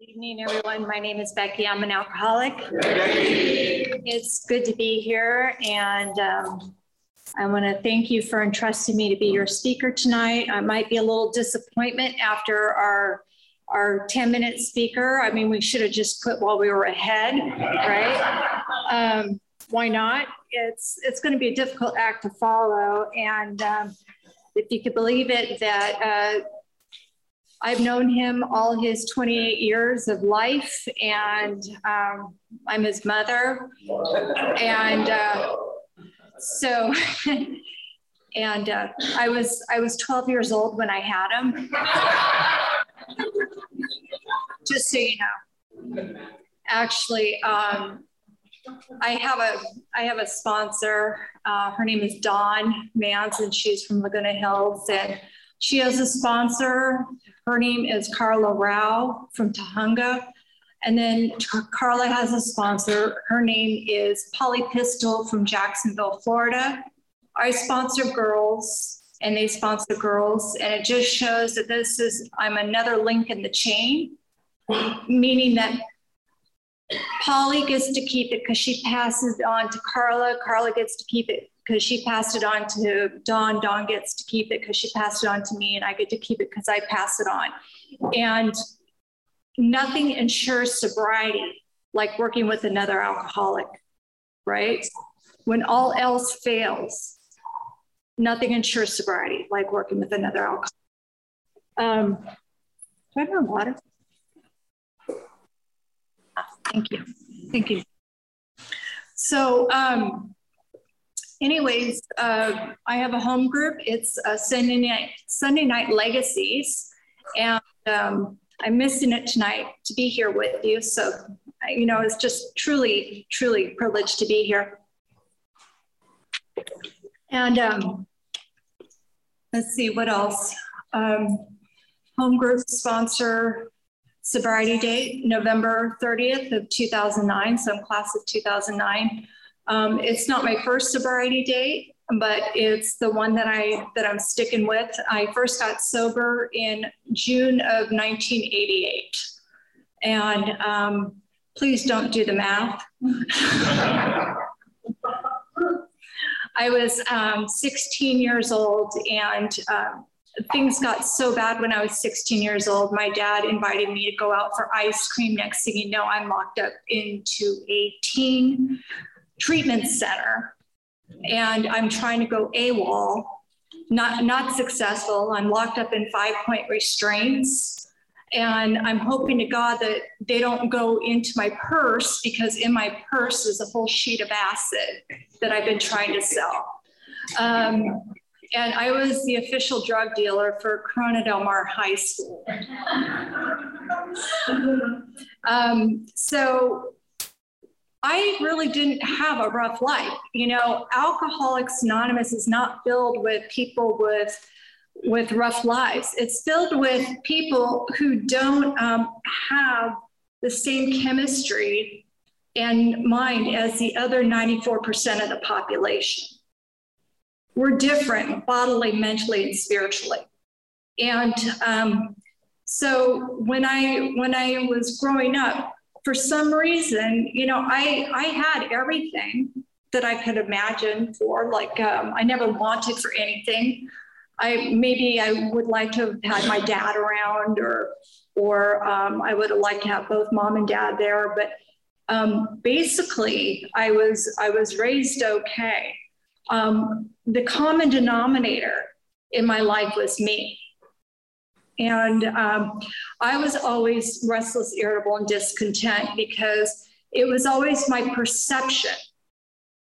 Good evening, everyone. My name is Becky. I'm an alcoholic. It's good to be here, and um, I want to thank you for entrusting me to be your speaker tonight. I might be a little disappointment after our our 10 minute speaker. I mean, we should have just put while we were ahead, right? Um, why not? It's it's going to be a difficult act to follow, and um, if you could believe it, that. Uh, I've known him all his 28 years of life, and um, I'm his mother. And uh, so, and uh, I was I was 12 years old when I had him. Just so you know. Actually, um, I have a I have a sponsor. Uh, her name is Dawn Mans, and she's from Laguna Hills, and she has a sponsor. Her name is Carla Rao from Tujunga. And then Carla has a sponsor. Her name is Polly Pistol from Jacksonville, Florida. I sponsor girls and they sponsor girls. And it just shows that this is, I'm another link in the chain, meaning that Polly gets to keep it because she passes on to Carla. Carla gets to keep it because she passed it on to Dawn. Dawn gets to keep it because she passed it on to me, and I get to keep it because I pass it on. And nothing ensures sobriety like working with another alcoholic, right? When all else fails, nothing ensures sobriety like working with another alcoholic. Um, do I have water? Thank you. Thank you. So, um, anyways, uh, I have a home group. It's a Sunday night, Sunday night legacies, and um, I'm missing it tonight to be here with you. So, you know, it's just truly, truly privileged to be here. And um, let's see what else. Um, home group sponsor sobriety date, November 30th of 2009. So I'm class of 2009. Um, it's not my first sobriety date, but it's the one that I that I'm sticking with. I first got sober in June of 1988, and um, please don't do the math. I was um, 16 years old, and um, things got so bad when I was 16 years old. My dad invited me to go out for ice cream. Next thing you know, I'm locked up into a teen treatment center and I'm trying to go AWOL, not, not successful. I'm locked up in five point restraints. And I'm hoping to God that they don't go into my purse because in my purse is a whole sheet of acid that I've been trying to sell. Um, and I was the official drug dealer for Corona Del Mar High School. um, so I really didn't have a rough life. You know, Alcoholics Anonymous is not filled with people with with rough lives. It's filled with people who don't um, have the same chemistry and mind as the other 94% of the population. We're different bodily, mentally, and spiritually. And um, so when I when I was growing up, for some reason, you know, I I had everything that I could imagine for. Like um, I never wanted for anything. I maybe I would like to have had my dad around, or or um, I would have liked to have both mom and dad there. But um, basically, I was I was raised okay. Um, the common denominator in my life was me. And um, I was always restless, irritable, and discontent because it was always my perception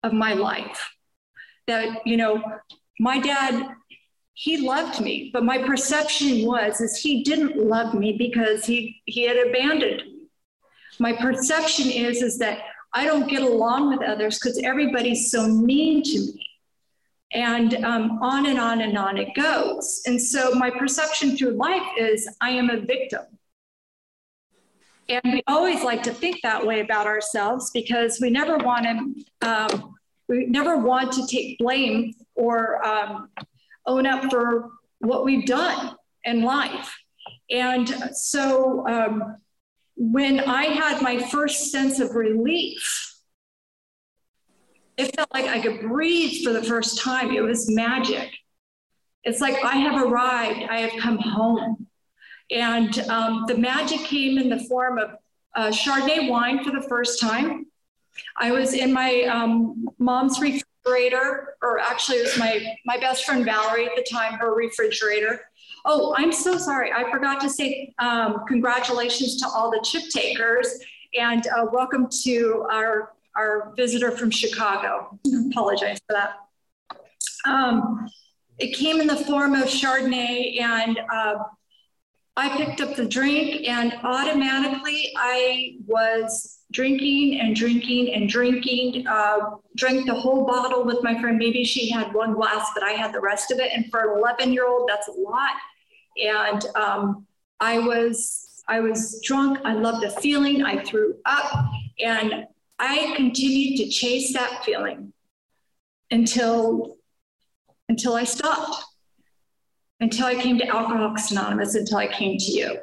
of my life that, you know, my dad, he loved me, but my perception was is he didn't love me because he, he had abandoned me. My perception is, is that I don't get along with others because everybody's so mean to me and um, on and on and on it goes. And so my perception through life is I am a victim. And we always like to think that way about ourselves because we never want to, um, we never want to take blame or um, own up for what we've done in life. And so um, when I had my first sense of relief, it felt like I could breathe for the first time. It was magic. It's like I have arrived, I have come home. And um, the magic came in the form of uh, Chardonnay wine for the first time. I was in my um, mom's refrigerator, or actually, it was my, my best friend Valerie at the time, her refrigerator. Oh, I'm so sorry. I forgot to say um, congratulations to all the chip takers and uh, welcome to our, our visitor from Chicago. Apologize for that. Um, it came in the form of Chardonnay and uh, I picked up the drink and automatically I was drinking and drinking and drinking. Uh, drank the whole bottle with my friend. Maybe she had one glass, but I had the rest of it. And for an 11 year old, that's a lot. And um, I was I was drunk. I loved the feeling. I threw up, and I continued to chase that feeling until until I stopped until I came to Alcoholics Anonymous, until I came to you.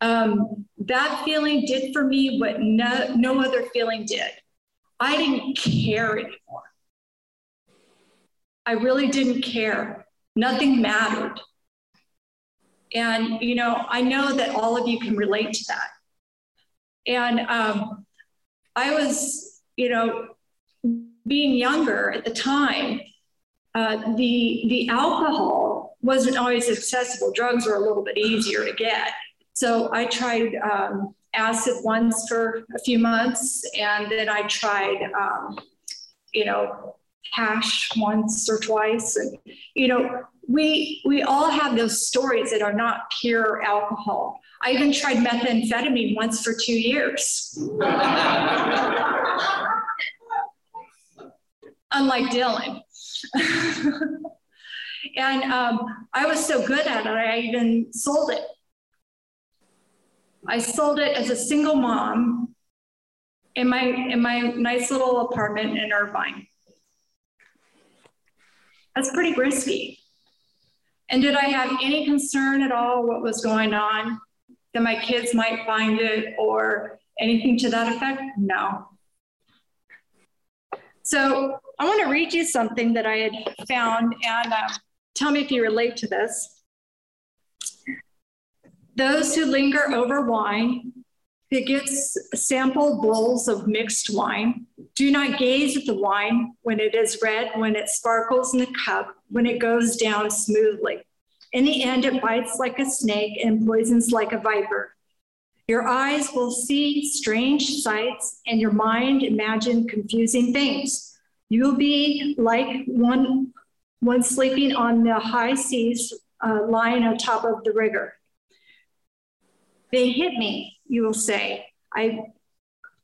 Um, that feeling did for me what no, no other feeling did. I didn't care anymore. I really didn't care. Nothing mattered. And, you know, I know that all of you can relate to that. And um, I was, you know, being younger at the time, uh, the, the alcohol wasn't always accessible. Drugs were a little bit easier to get. So I tried um, acid once for a few months, and then I tried, um, you know, hash once or twice. And, you know, we, we all have those stories that are not pure alcohol. I even tried methamphetamine once for two years. Unlike Dylan. And um, I was so good at it, I even sold it. I sold it as a single mom in my in my nice little apartment in Irvine. That's pretty risky. And did I have any concern at all what was going on? That my kids might find it or anything to that effect? No. So I want to read you something that I had found, and um, Tell me if you relate to this. Those who linger over wine, it gets sample bowls of mixed wine. Do not gaze at the wine when it is red, when it sparkles in the cup, when it goes down smoothly. In the end, it bites like a snake and poisons like a viper. Your eyes will see strange sights, and your mind imagine confusing things. You will be like one one sleeping on the high seas, uh, lying on top of the rigger. They hit me, you will say, I,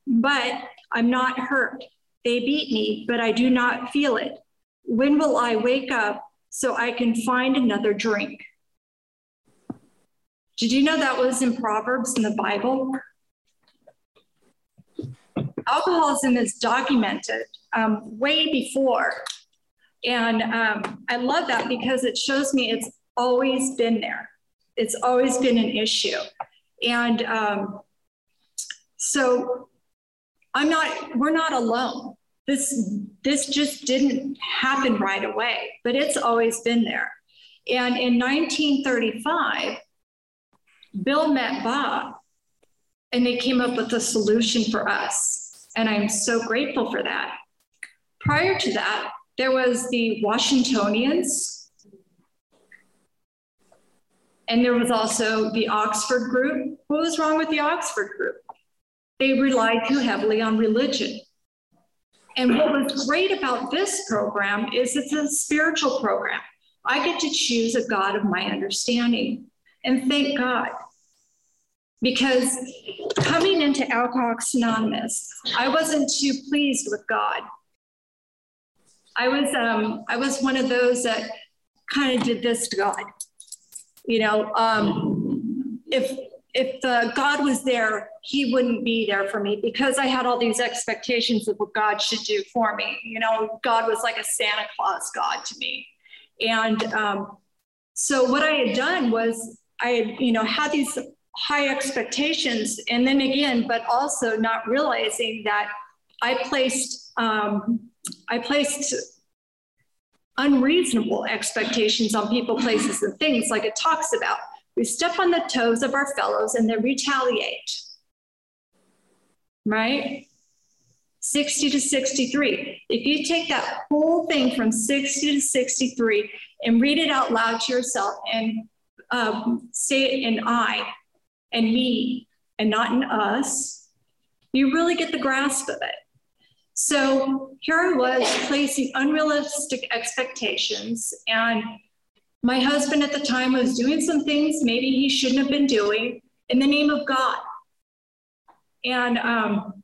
but I'm not hurt. They beat me, but I do not feel it. When will I wake up so I can find another drink? Did you know that was in Proverbs in the Bible? Alcoholism is documented um, way before and um, I love that because it shows me it's always been there. It's always been an issue. And um, so I'm not, we're not alone. This, this just didn't happen right away, but it's always been there. And in 1935, Bill met Bob and they came up with a solution for us. And I'm so grateful for that. Prior to that, there was the Washingtonians, and there was also the Oxford group. What was wrong with the Oxford group? They relied too heavily on religion. And what was great about this program is it's a spiritual program. I get to choose a God of my understanding. And thank God. Because coming into Alcoholics Anonymous, I wasn't too pleased with God. I was um, I was one of those that kind of did this to God. You know, um, if if the God was there, He wouldn't be there for me because I had all these expectations of what God should do for me. You know, God was like a Santa Claus God to me, and um, so what I had done was I had you know had these high expectations. And then again, but also not realizing that I placed, um, I placed unreasonable expectations on people, places, and things, like it talks about. We step on the toes of our fellows and they retaliate. Right? 60 to 63. If you take that whole thing from 60 to 63 and read it out loud to yourself and um, say it in I and me and not in us, you really get the grasp of it. So here I was placing unrealistic expectations, and my husband at the time was doing some things maybe he shouldn't have been doing in the name of God. And um,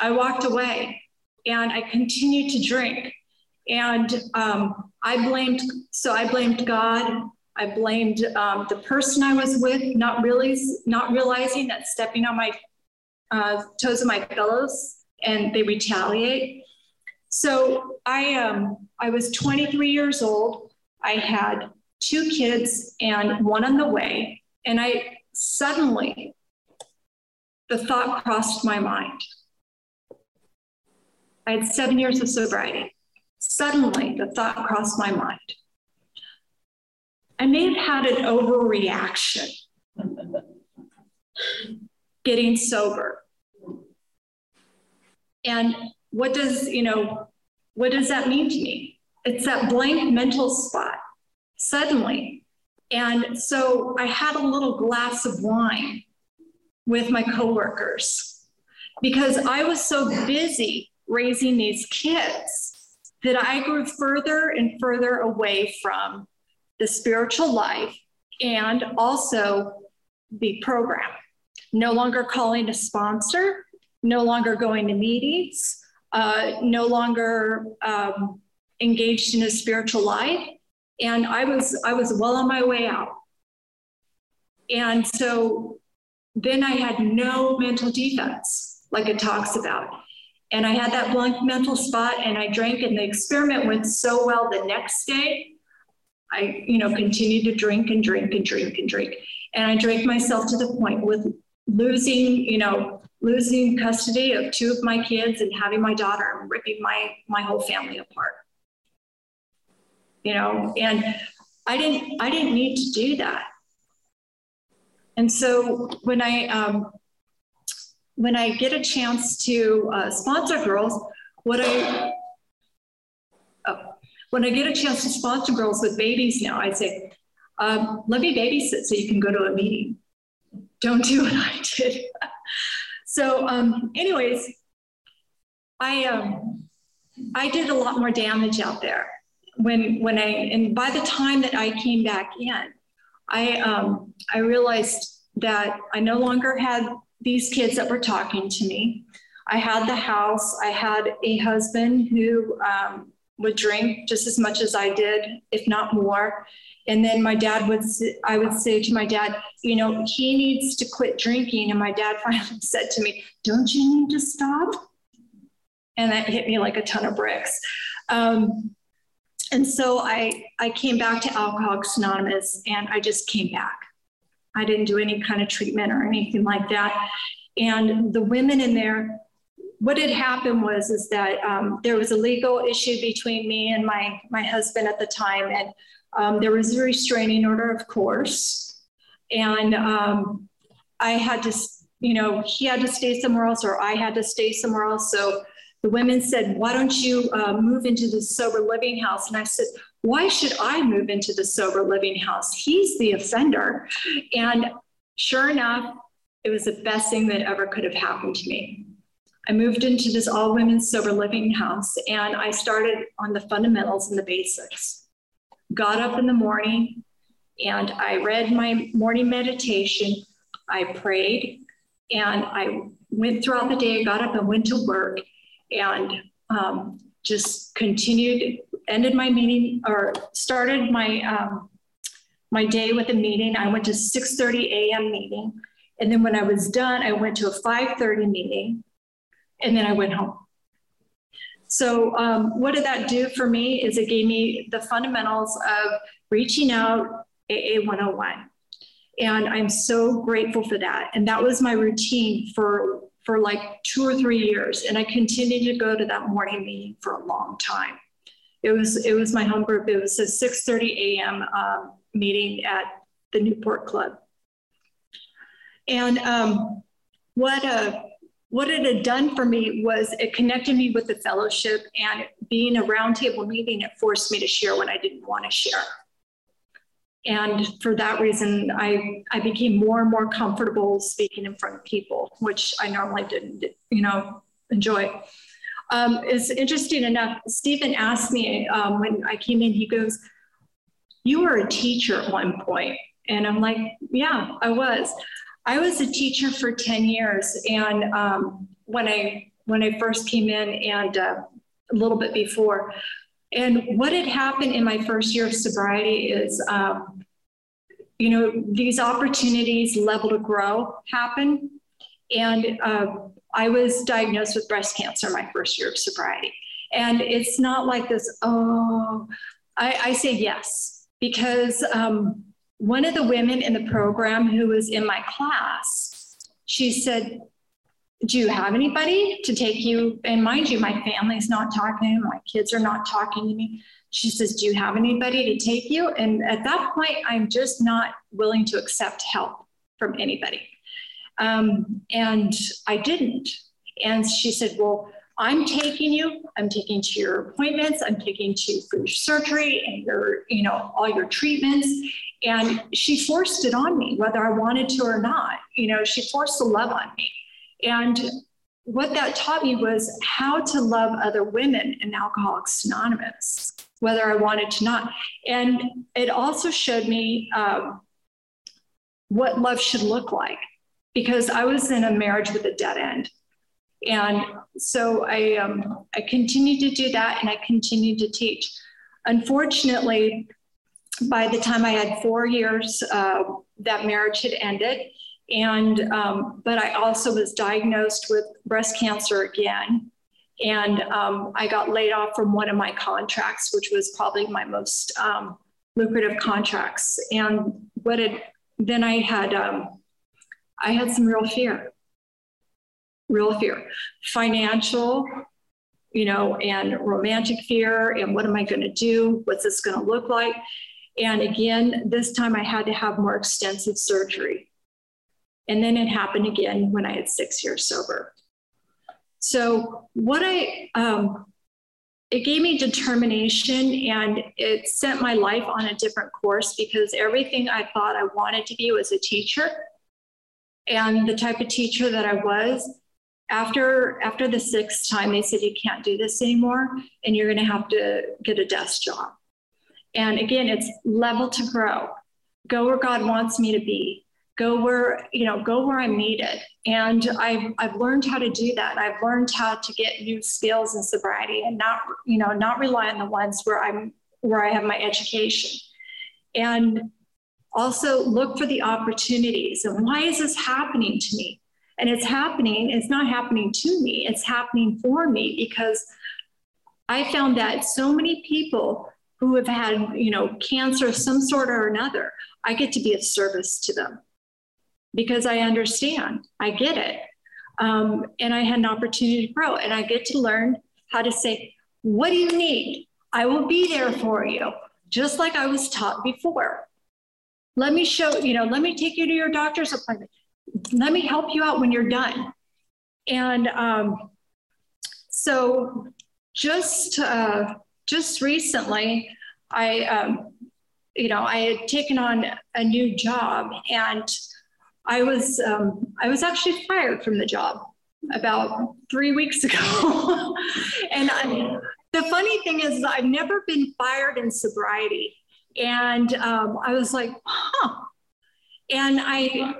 I walked away and I continued to drink. And um, I blamed, so I blamed God. I blamed um, the person I was with, not really, not realizing that stepping on my uh, toes of my fellows and they retaliate. So I, um, I was 23 years old. I had two kids and one on the way. And I suddenly, the thought crossed my mind. I had seven years of sobriety. Suddenly, the thought crossed my mind. I may have had an overreaction getting sober. And what does, you know, what does that mean to me? It's that blank mental spot suddenly. And so I had a little glass of wine with my coworkers because I was so busy raising these kids that I grew further and further away from the spiritual life and also the program. No longer calling a sponsor, no longer going to meetings, uh, no longer um, engaged in a spiritual life. And I was, I was well on my way out. And so then I had no mental defense, like it talks about. And I had that blank mental spot and I drank and the experiment went so well the next day. I, you know, continued to drink and drink and drink and drink. And I drank myself to the point with losing, you know, losing custody of two of my kids and having my daughter and ripping my my whole family apart. You know, and I didn't I didn't need to do that. And so when I um, when I get a chance to uh, sponsor girls, what I oh, when I get a chance to sponsor girls with babies now, I say, um, let me babysit so you can go to a meeting. Don't do what I did. So, um, anyways, I um, I did a lot more damage out there when when I and by the time that I came back in, I um, I realized that I no longer had these kids that were talking to me. I had the house. I had a husband who um, would drink just as much as I did, if not more. And then my dad would, I would say to my dad, you know, he needs to quit drinking. And my dad finally said to me, don't you need to stop? And that hit me like a ton of bricks. Um, and so I, I came back to Alcoholics Anonymous and I just came back. I didn't do any kind of treatment or anything like that. And the women in there, what had happened was is that um, there was a legal issue between me and my my husband at the time, and um, there was a restraining order, of course, and um, I had to, you know, he had to stay somewhere else, or I had to stay somewhere else. So the women said, "Why don't you uh, move into the sober living house?" And I said, "Why should I move into the sober living house? He's the offender." And sure enough, it was the best thing that ever could have happened to me. I moved into this all women sober living house, and I started on the fundamentals and the basics got up in the morning and I read my morning meditation. I prayed and I went throughout the day, got up and went to work and um, just continued, ended my meeting or started my, um, my day with a meeting. I went to 6.30 a.m. meeting. And then when I was done, I went to a 5.30 meeting and then I went home. So um, what did that do for me is it gave me the fundamentals of reaching out AA 101. And I'm so grateful for that. And that was my routine for for like two or three years. And I continued to go to that morning meeting for a long time. It was it was my home group. It was a 6:30 a.m. Um, meeting at the Newport Club. And um, what uh, what it had done for me was it connected me with the fellowship and being a roundtable meeting, it forced me to share what I didn't want to share. And for that reason, I, I became more and more comfortable speaking in front of people, which I normally didn't, you know, enjoy. Um, it's interesting enough, Stephen asked me um, when I came in, he goes, you were a teacher at one point. And I'm like, yeah, I was. I was a teacher for 10 years. And um, when I when I first came in and uh, a little bit before, and what had happened in my first year of sobriety is, um, you know, these opportunities level to grow happen. And uh, I was diagnosed with breast cancer my first year of sobriety. And it's not like this, oh, I, I say yes, because um, one of the women in the program who was in my class, she said, do you have anybody to take you? And mind you, my family's not talking my kids are not talking to me. She says, Do you have anybody to take you? And at that point, I'm just not willing to accept help from anybody. Um, and I didn't. And she said, Well, I'm taking you, I'm taking to your appointments, I'm taking to for your surgery and your, you know, all your treatments. And she forced it on me, whether I wanted to or not. You know, she forced the love on me. And what that taught me was how to love other women in Alcoholics Anonymous, whether I wanted to not. And it also showed me um, what love should look like because I was in a marriage with a dead end. And so I, um, I continued to do that and I continued to teach. Unfortunately, by the time I had four years, uh, that marriage had ended. And, um, but I also was diagnosed with breast cancer again. And um, I got laid off from one of my contracts, which was probably my most um, lucrative contracts. And what it, then I had, um, I had some real fear, real fear, financial, you know, and romantic fear. And what am I going to do? What's this going to look like? And again, this time I had to have more extensive surgery. And then it happened again when I had six years sober. So, what I, um, it gave me determination and it set my life on a different course because everything I thought I wanted to be was a teacher. And the type of teacher that I was, after after the sixth time, they said, you can't do this anymore and you're going to have to get a desk job. And again, it's level to grow. Go where God wants me to be. Go where, you know, go where I'm needed. And I've, I've learned how to do that. I've learned how to get new skills in sobriety and not, you know, not rely on the ones where I'm, where I have my education. And also look for the opportunities and why is this happening to me? And it's happening, it's not happening to me, it's happening for me because I found that so many people who have had, you know, cancer of some sort or another, I get to be of service to them because I understand, I get it. Um, and I had an opportunity to grow and I get to learn how to say, what do you need? I will be there for you, just like I was taught before. Let me show, you know, let me take you to your doctor's appointment. Let me help you out when you're done. And um, so just uh, just recently, I, um, you know, I had taken on a new job and I was, um, I was actually fired from the job about three weeks ago. and I, the funny thing is, I've never been fired in sobriety. And um, I was like, huh. And I,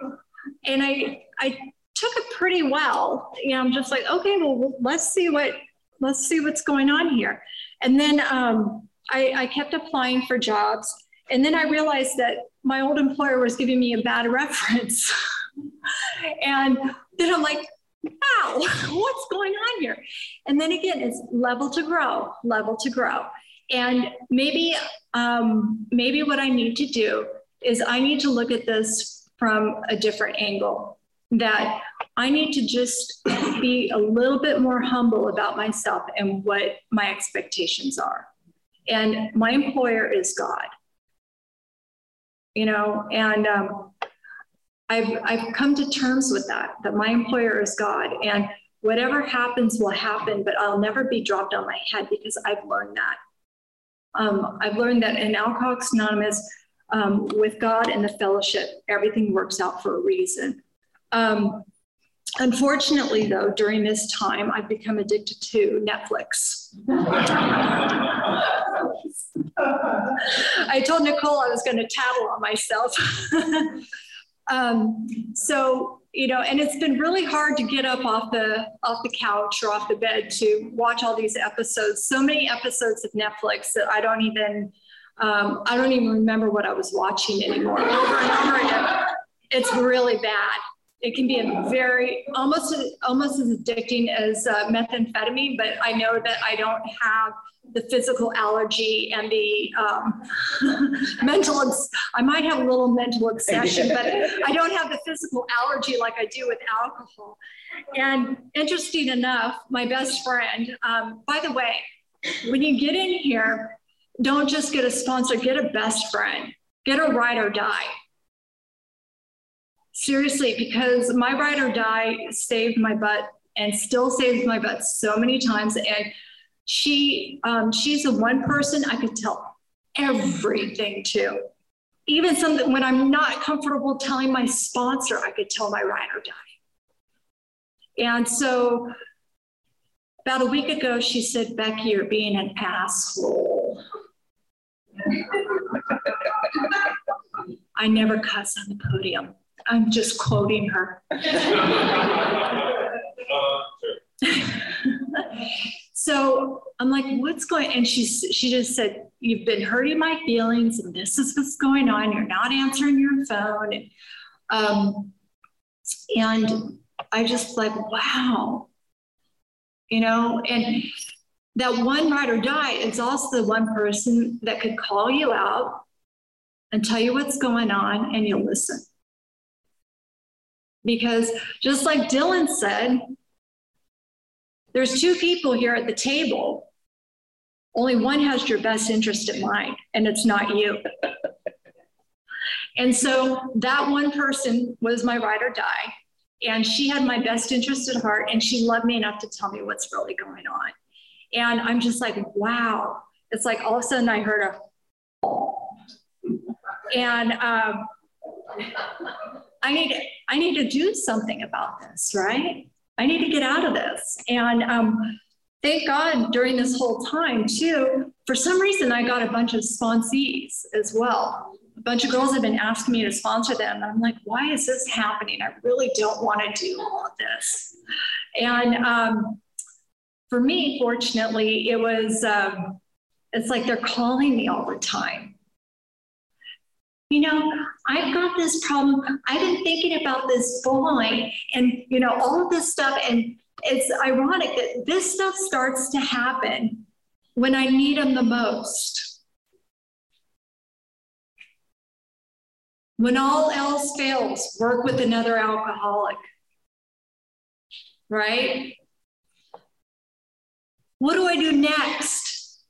and I, I took it pretty well. You know, I'm just like, okay, well, let's see what, let's see what's going on here. And then um, I, I kept applying for jobs. And then I realized that my old employer was giving me a bad reference. and then I'm like, wow, what's going on here? And then again, it's level to grow, level to grow. And maybe, um, maybe what I need to do is I need to look at this from a different angle that I need to just be a little bit more humble about myself and what my expectations are. And my employer is God. You know, and um, I've, I've come to terms with that, that my employer is God. And whatever happens will happen, but I'll never be dropped on my head because I've learned that. Um, I've learned that in Alcoholics Anonymous, um, with God and the fellowship, everything works out for a reason. Um, unfortunately, though, during this time, I've become addicted to Netflix. I told Nicole I was going to tattle on myself. Um, so you know, and it's been really hard to get up off the off the couch or off the bed to watch all these episodes. So many episodes of Netflix that I don't even um, I don't even remember what I was watching anymore. Over and over again, it's really bad. It can be a very almost almost as addicting as uh, methamphetamine, but I know that I don't have the physical allergy and the um, mental. I might have a little mental obsession, but I don't have the physical allergy like I do with alcohol. And interesting enough, my best friend. Um, by the way, when you get in here, don't just get a sponsor. Get a best friend. Get a ride or die. Seriously, because my ride or die saved my butt and still saves my butt so many times. And she um, she's the one person I could tell everything to. Even something when I'm not comfortable telling my sponsor, I could tell my ride or die. And so about a week ago, she said, Becky, you're being an asshole. I never cuss on the podium. I'm just quoting her. So I'm like, what's going? And she she just said, you've been hurting my feelings, and this is what's going on. You're not answering your phone, um, and I just like, wow, you know, and that one ride or die is also the one person that could call you out and tell you what's going on, and you'll listen. Because just like Dylan said, there's two people here at the table. Only one has your best interest in mind, and it's not you. and so that one person was my ride or die. And she had my best interest at heart, and she loved me enough to tell me what's really going on. And I'm just like, wow. It's like all of a sudden I heard a, and um, I need I need to do something about this, right? I need to get out of this. And um, thank God during this whole time, too, for some reason, I got a bunch of sponsees as well. A bunch of girls have been asking me to sponsor them. And I'm like, why is this happening? I really don't want to do all of this. And um, for me, fortunately, it was, um, it's like they're calling me all the time you know, I've got this problem. I've been thinking about this boy and, you know, all of this stuff. And it's ironic that this stuff starts to happen when I need him the most. When all else fails, work with another alcoholic. Right? What do I do next?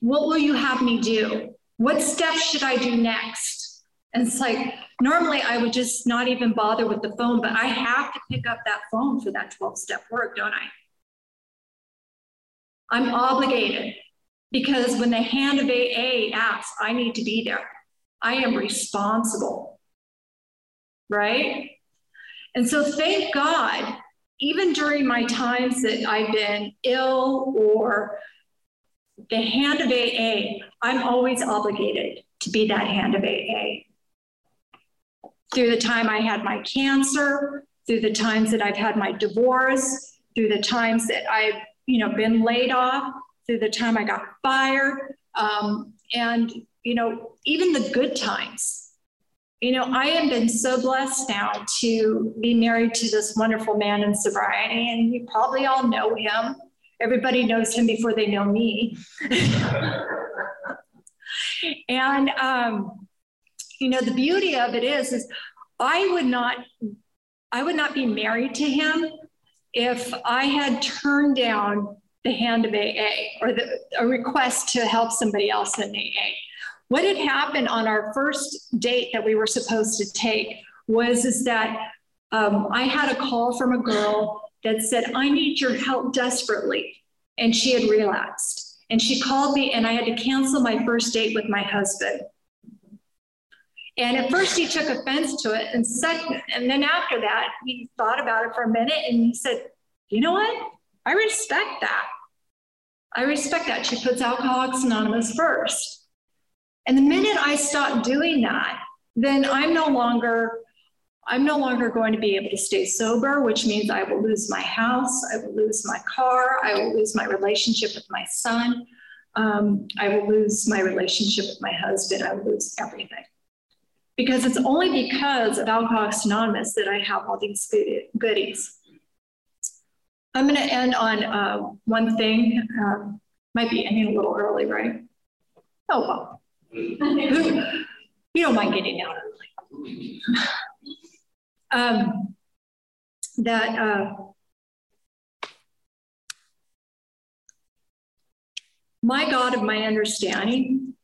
What will you have me do? What steps should I do next? And it's like, normally I would just not even bother with the phone, but I have to pick up that phone for that 12 step work, don't I? I'm obligated because when the hand of AA asks, I need to be there. I am responsible, right? And so thank God, even during my times that I've been ill or the hand of AA, I'm always obligated to be that hand of AA. Through the time I had my cancer, through the times that I've had my divorce, through the times that I've, you know, been laid off, through the time I got fired, um, and you know, even the good times. You know, I have been so blessed now to be married to this wonderful man in sobriety, and you probably all know him. Everybody knows him before they know me. and, um, you know, the beauty of it is, is I would not, I would not be married to him if I had turned down the hand of AA or the, a request to help somebody else in AA. What had happened on our first date that we were supposed to take was is that um, I had a call from a girl that said, I need your help desperately. And she had relapsed. And she called me, and I had to cancel my first date with my husband. And at first, he took offense to it. And, second, and then after that, he thought about it for a minute and he said, You know what? I respect that. I respect that. She puts Alcoholics Anonymous first. And the minute I stop doing that, then I'm no longer I'm no longer going to be able to stay sober, which means I will lose my house, I will lose my car, I will lose my relationship with my son, um, I will lose my relationship with my husband, I will lose everything. Because it's only because of Alcoholics Anonymous that I have all these goodies. I'm going to end on uh, one thing. Um, might be ending a little early, right? Oh, well. you don't mind getting out early. um, that uh, my God of my understanding,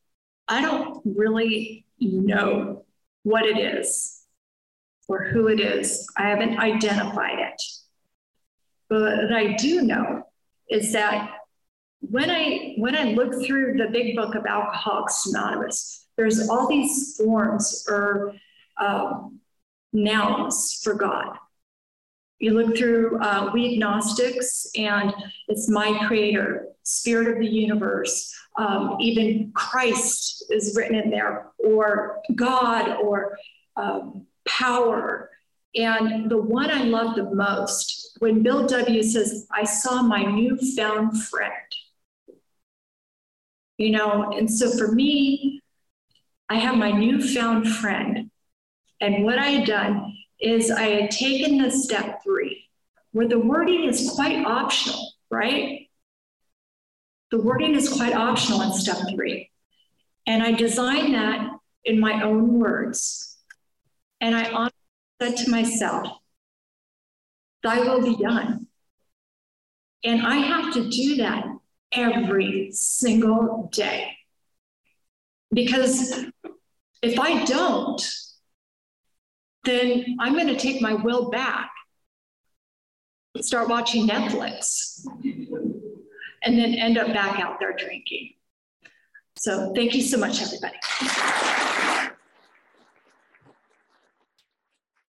I don't really know what it is or who it is. I haven't identified it. But what I do know is that when I when I look through the big book of Alcoholics Anonymous, there's all these forms or um, nouns for God. You look through uh, we agnostics, and it's my creator, spirit of the universe. Um, even Christ is written in there, or God, or um, power. And the one I love the most, when Bill W. says, I saw my newfound friend. You know, and so for me, I have my newfound friend. And what I had done is I had taken the step three, where the wording is quite optional, right? The wording is quite optional in step three. And I designed that in my own words. And I said to myself, Thy will be done. And I have to do that every single day. Because if I don't, then I'm going to take my will back, start watching Netflix, and then end up back out there drinking. So thank you so much, everybody.